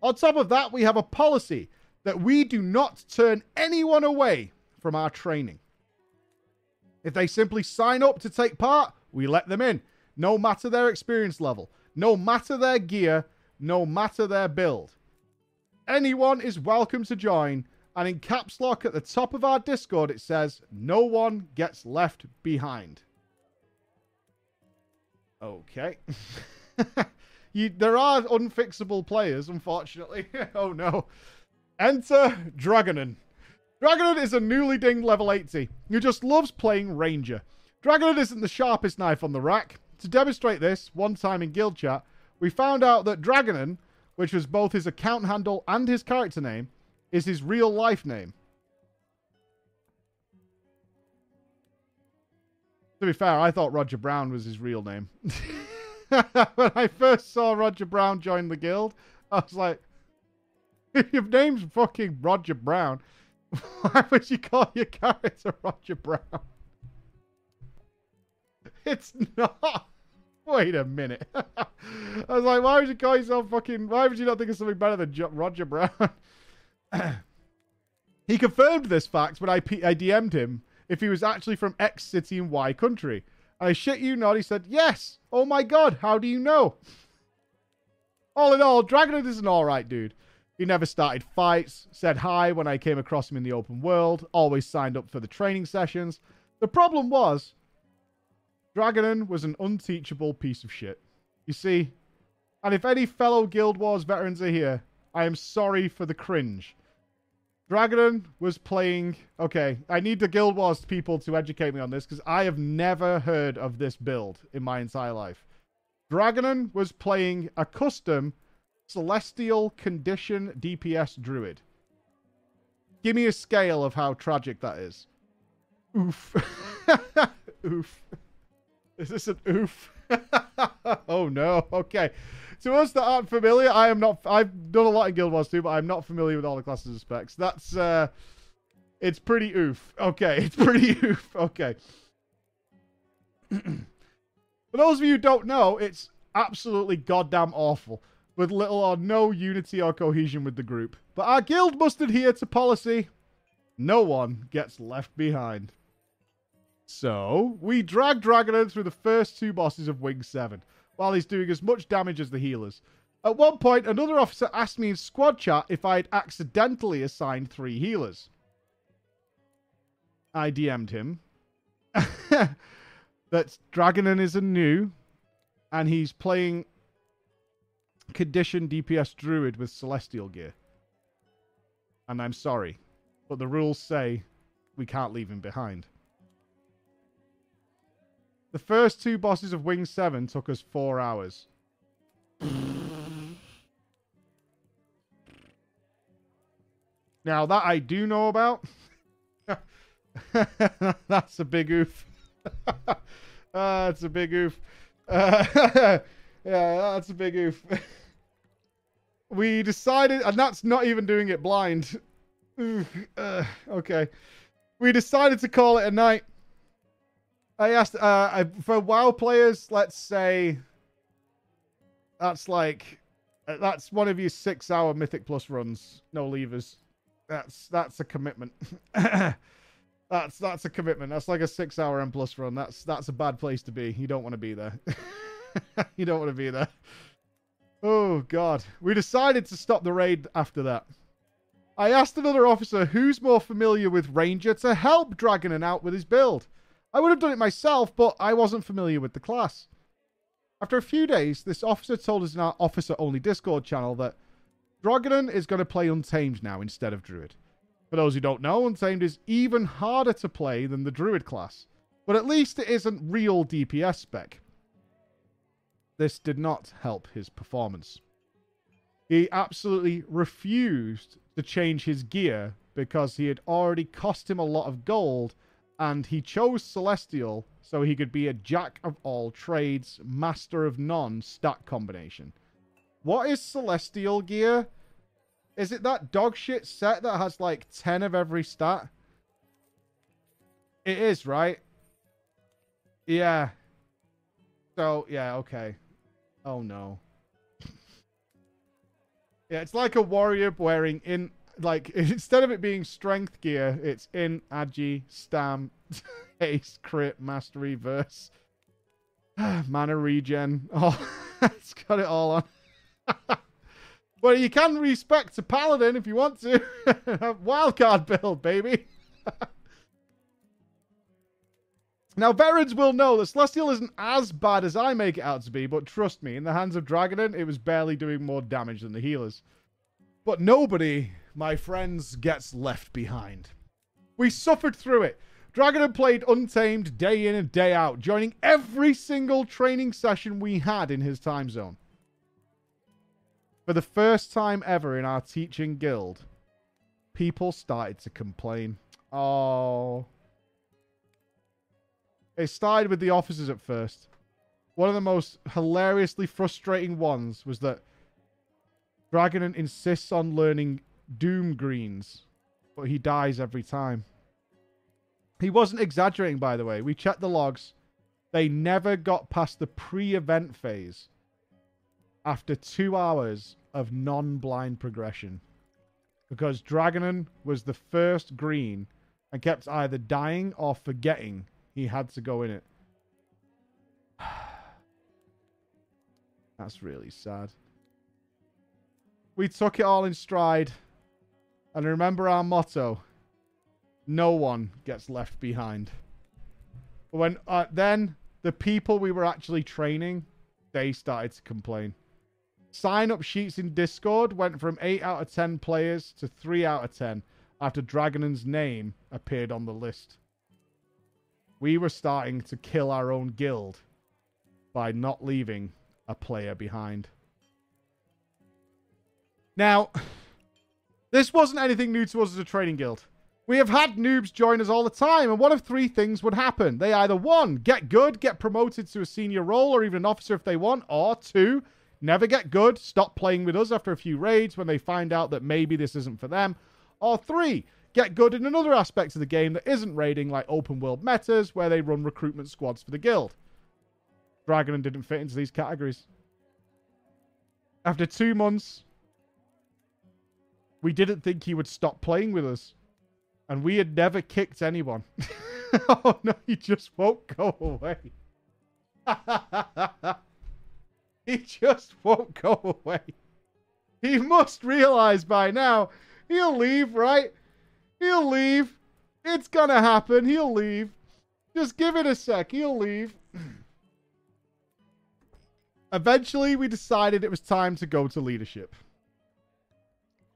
On top of that, we have a policy that we do not turn anyone away from our training. If they simply sign up to take part, we let them in, no matter their experience level no matter their gear, no matter their build. Anyone is welcome to join, and in caps lock at the top of our Discord, it says, No one gets left behind. Okay. you, there are unfixable players, unfortunately. oh no. Enter Dragonon. Dragonon is a newly dinged level 80 who just loves playing Ranger. Dragonon isn't the sharpest knife on the rack, to demonstrate this, one time in guild chat, we found out that Dragonon, which was both his account handle and his character name, is his real life name. To be fair, I thought Roger Brown was his real name. when I first saw Roger Brown join the guild, I was like, if your name's fucking Roger Brown, why would you call your character Roger Brown? It's not. Wait a minute. I was like, why would you call yourself fucking. Why would you not think of something better than Roger Brown? he confirmed this fact when I, P- I DM'd him if he was actually from X city and Y country. And I shit you not, he said, yes. Oh my god, how do you know? All in all, Dragon is an alright dude. He never started fights, said hi when I came across him in the open world, always signed up for the training sessions. The problem was, Dragonon was an unteachable piece of shit. You see, and if any fellow Guild Wars veterans are here, I am sorry for the cringe. Dragonon was playing. Okay, I need the Guild Wars people to educate me on this because I have never heard of this build in my entire life. Dragonon was playing a custom Celestial Condition DPS Druid. Give me a scale of how tragic that is. Oof. oof. Is this an oof? oh no. Okay. To us that aren't familiar, I am not. I've done a lot in Guild Wars 2, but I'm not familiar with all the classes and specs. That's uh, it's pretty oof. Okay, it's pretty oof. Okay. For those of you who don't know, it's absolutely goddamn awful, with little or no unity or cohesion with the group. But our guild must adhere to policy. No one gets left behind. So, we drag Dragonon through the first two bosses of Wing 7, while he's doing as much damage as the healers. At one point, another officer asked me in squad chat if I had accidentally assigned three healers. I DM'd him that Dragonon is a new, and he's playing condition DPS Druid with Celestial gear. And I'm sorry, but the rules say we can't leave him behind. The first two bosses of Wing 7 took us four hours. Now, that I do know about. that's a big oof. that's a big oof. Uh, yeah, that's a big oof. We decided, and that's not even doing it blind. Uh, okay. We decided to call it a night. I asked uh, for WoW players. Let's say that's like uh, that's one of your six-hour Mythic Plus runs, no levers. That's that's a commitment. that's that's a commitment. That's like a six-hour M plus run. That's that's a bad place to be. You don't want to be there. you don't want to be there. Oh God, we decided to stop the raid after that. I asked another officer who's more familiar with Ranger to help Dragonon out with his build. I would have done it myself, but I wasn't familiar with the class. After a few days, this officer told us in our officer only Discord channel that Dragonon is going to play Untamed now instead of Druid. For those who don't know, Untamed is even harder to play than the Druid class, but at least it isn't real DPS spec. This did not help his performance. He absolutely refused to change his gear because he had already cost him a lot of gold and he chose Celestial so he could be a jack of all trades, master of none stat combination. What is Celestial gear? Is it that dog shit set that has like 10 of every stat? It is, right? Yeah. So, yeah, okay. Oh no. yeah, it's like a warrior wearing in like instead of it being strength gear, it's in agi, stam, haste, crit, mastery, verse, mana regen. Oh, it's got it all on. well, you can respect a paladin if you want to. Wildcard build, baby. Now, veterans will know that Celestial isn't as bad as I make it out to be, but trust me, in the hands of Dragonon, it was barely doing more damage than the healers. But nobody my friends, gets left behind. We suffered through it. Dragonon played Untamed day in and day out, joining every single training session we had in his time zone. For the first time ever in our teaching guild, people started to complain. Oh. It started with the officers at first. one of the most hilariously frustrating ones was that Dragonon insists on learning Dhuum Greens, but he dies every time. He wasn't exaggerating, by the way. We checked the logs. They never got past the pre event phase after two hours of non blind progression. Because Dragonon was the first green and kept either dying or forgetting he had to go in it. That's really sad. We took it all in stride. And remember our motto no one gets left behind. When uh, then the people we were actually training, they started to complain. Sign up sheets in Discord went from 8 out of 10 players to 3 out of 10 after Dragonon's name appeared on the list. We were starting to kill our own guild by not leaving a player behind. Now, this wasn't anything new to us as a trading guild. We have had noobs join us all the time, and one of three things would happen. They either one, get good, get promoted to a senior role or even an officer if they want, or two, never get good, stop playing with us after a few raids when they find out that maybe this isn't for them, or three, get good in another aspect of the game that isn't raiding, like open world metas, where they run recruitment squads for the guild. Dragon didn't fit into these categories. After two months, we didn't think he would stop playing with us. And we had never kicked anyone. oh no, he just won't go away. he just won't go away. He must realize by now he'll leave, right? He'll leave. It's gonna happen. He'll leave. Just give it a sec. He'll leave. Eventually, we decided it was time to go to leadership.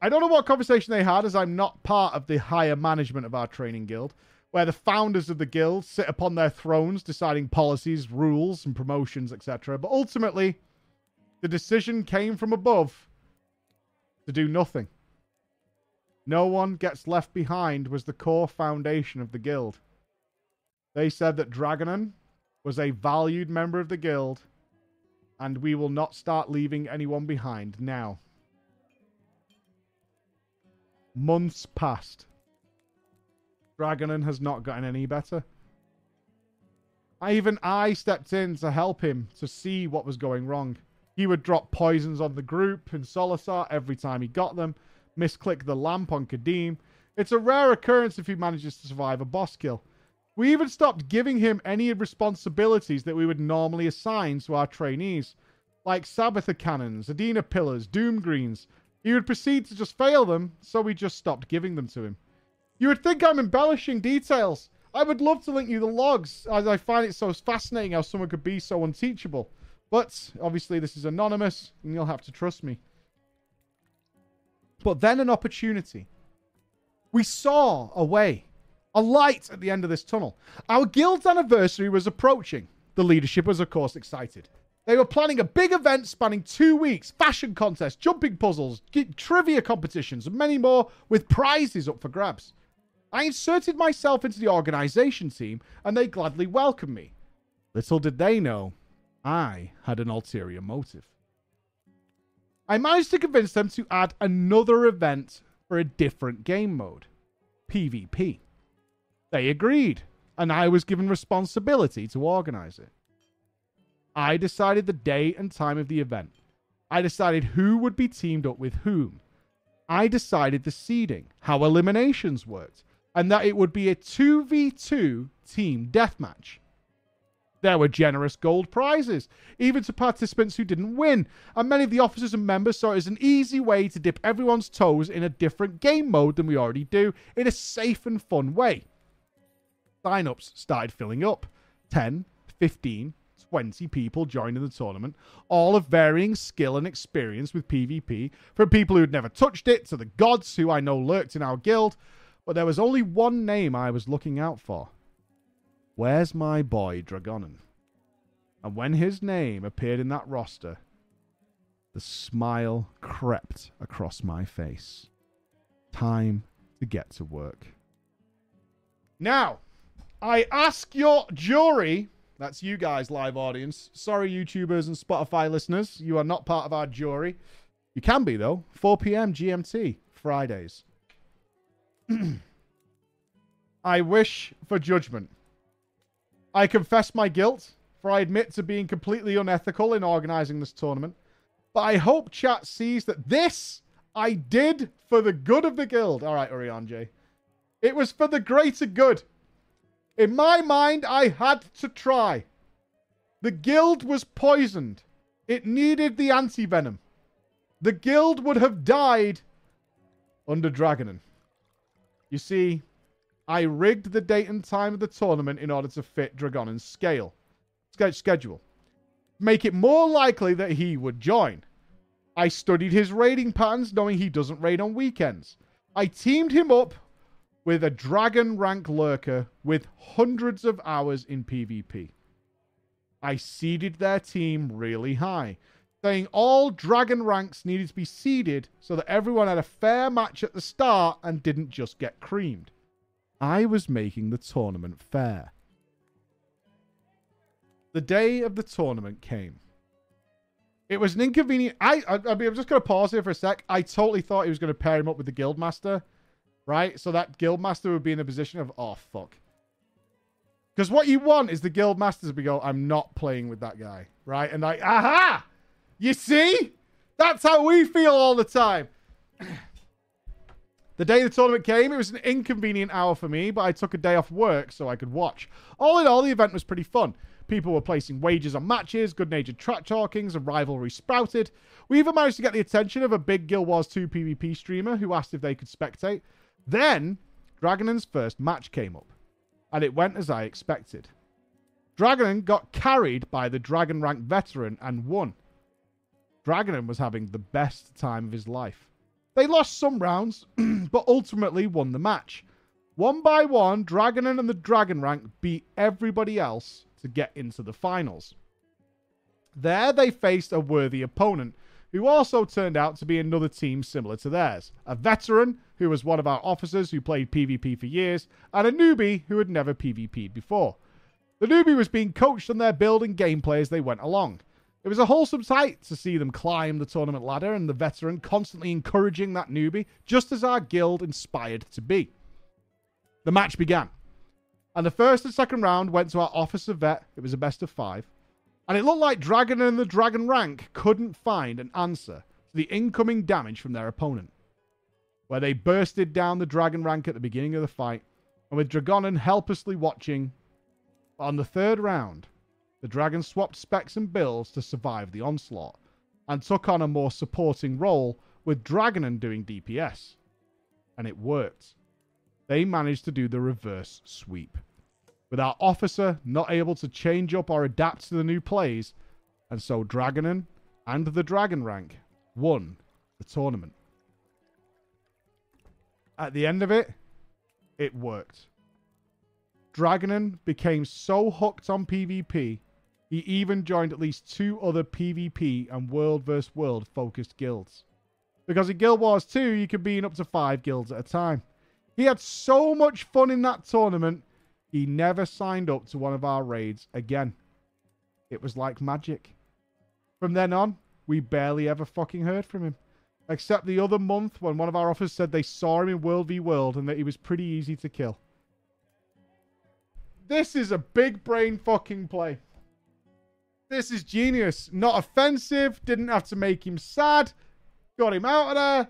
I don't know what conversation they had, as I'm not part of the higher management of our training guild, where the founders of the guild sit upon their thrones deciding policies, rules, and promotions, etc. But ultimately, the decision came from above to do nothing. No one gets left behind was the core foundation of the guild. They said that Dragonon was a valued member of the guild, and we will not start leaving anyone behind now. Months passed. Dragonon has not gotten any better. I, even I stepped in to help him to see what was going wrong. He would drop poisons on the group in Slothasor every time he got them, misclick the lamp on Qadim. It's a rare occurrence if he manages to survive a boss kill. We even stopped giving him any responsibilities that we would normally assign to our trainees, like Sabetha cannons, Adina pillars, Dhuum greens, he would proceed to just fail them, so we just stopped giving them to him. You would think I'm embellishing details. I would love to link you the logs, as I find it so fascinating how someone could be so unteachable. But, obviously, this is anonymous, and you'll have to trust me. But then an opportunity. We saw a way, a light at the end of this tunnel. Our guild's anniversary was approaching. The leadership was, of course, excited. They were planning a big event spanning two weeks, fashion contests, jumping puzzles, trivia competitions, and many more with prizes up for grabs. I inserted myself into the organization team, and they gladly welcomed me. Little did they know, I had an ulterior motive. I managed to convince them to add another event for a different game mode PvP. They agreed, and I was given responsibility to organize it. I decided the day and time of the event. I decided who would be teamed up with whom. I decided the seeding, how eliminations worked, and that it would be a 2v2 team deathmatch. There were generous gold prizes, even to participants who didn't win, and many of the officers and members saw it as an easy way to dip everyone's toes in a different game mode than we already do, in a safe and fun way. Sign-ups started filling up 10, 15, 20 people joining the tournament, all of varying skill and experience with PvP, from people who'd never touched it to the gods who I know lurked in our guild. But there was only one name I was looking out for. Where's my boy Dragonon? And when his name appeared in that roster, the smile crept across my face. Time to get to work. Now, I ask your jury That's you guys, live audience. Sorry, YouTubers and Spotify listeners. You are not part of our jury. You can be, though. 4 p.m. GMT, Fridays. I wish for judgment. I confess my guilt, for I admit to being completely unethical in organizing this tournament. But I hope chat sees that this I did for the good of the guild. All right, Urian It was for the greater good. In my mind, I had to try. The guild was poisoned. It needed the anti-venom. The guild would have died under Dragonon. You see, I rigged the date and time of the tournament in order to fit Dragonon's scale schedule. Make it more likely that he would join. I studied his raiding patterns, knowing he doesn't raid on weekends. I teamed him up with a dragon rank lurker with hundreds of hours in PvP. I seeded their team really high, saying all dragon ranks needed to be seeded so that everyone had a fair match at the start and didn't just get creamed. I was making the tournament fair. The day of the tournament came. It was an inconvenient. I, I, I mean, I'm just going to pause here for a sec. I totally thought he was going to pair him up with the Guildmaster, right? So that Guildmaster would be in a position of, oh, fuck. Because what you want is the Guildmasters be go, I'm not playing with that guy, right? And like, aha! You see? That's how we feel all the time. The day the tournament came, it was an inconvenient hour for me, but I took a day off work so I could watch. All in all, the event was pretty fun. People were placing wagers on matches, good natured track talkings, and rivalry sprouted. We even managed to get the attention of a big Guild Wars 2 PvP streamer who asked if they could spectate. Then, Dragonon's first match came up, and it went as I expected. Dragonon got carried by the Dragon Rank veteran and won. Dragonon was having the best time of his life. They lost some rounds, but ultimately won the match. One by one, Dragonon and the Dragon Rank beat everybody else to get into the finals. There, they faced a worthy opponent who also turned out to be another team similar to theirs. A veteran, who was one of our officers who played PvP for years, and a newbie who had never PvP'd before. The newbie was being coached on their build and gameplay as they went along. It was a wholesome sight to see them climb the tournament ladder and the veteran constantly encouraging that newbie, just as our guild inspired to be. The match began. And the first and second round went to our officer vet. It was a best of five. And it looked like Dragon and the Dragon rank couldn't find an answer to the incoming damage from their opponent. Where they bursted down the Dragon rank at the beginning of the fight, and with Dragonon helplessly watching. On the third round, the Dragon swapped specs and builds to survive the onslaught, and took on a more supporting role with Dragonon doing DPS. And it worked. They managed to do the reverse sweep with our officer not able to change up or adapt to the new plays, and so Dragonon and the Dragon rank won the tournament. At the end of it, it worked. Dragonon became so hooked on PvP, he even joined at least two other PvP and world vs. world focused guilds. Because in Guild Wars 2, you could be in up to five guilds at a time. He had so much fun in that tournament, he never signed up to one of our raids again. It was like magic. From then on, we barely ever fucking heard from him. Except the other month when one of our officers said they saw him in World v World and that he was pretty easy to kill. This is a big brain fucking play. This is genius. Not offensive. Didn't have to make him sad. Got him out of there.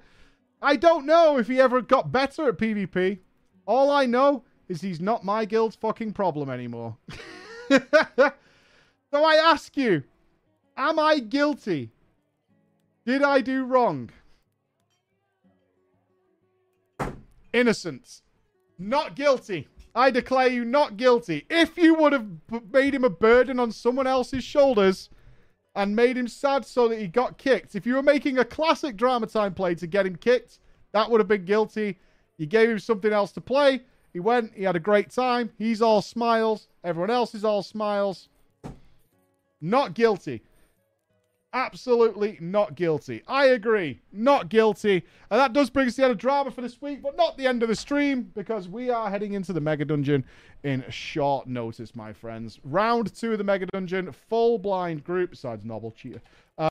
I don't know if he ever got better at PvP. All I know is he's not my guild's fucking problem anymore. so I ask you, am I guilty? Did I do wrong? Innocent. Not guilty. I declare you not guilty. If you would have made him a burden on someone else's shoulders and made him sad so that he got kicked, if you were making a classic drama time play to get him kicked, that would have been guilty. You gave him something else to play. He went, he had a great time. He's all smiles. Everyone else is all smiles. Not guilty. Absolutely not guilty. I agree. Not guilty. And that does bring us to the end of drama for this week, but not the end of the stream because we are heading into the Mega Dungeon in short notice, my friends. Round two of the Mega Dungeon, full blind group, besides Noble Cheater.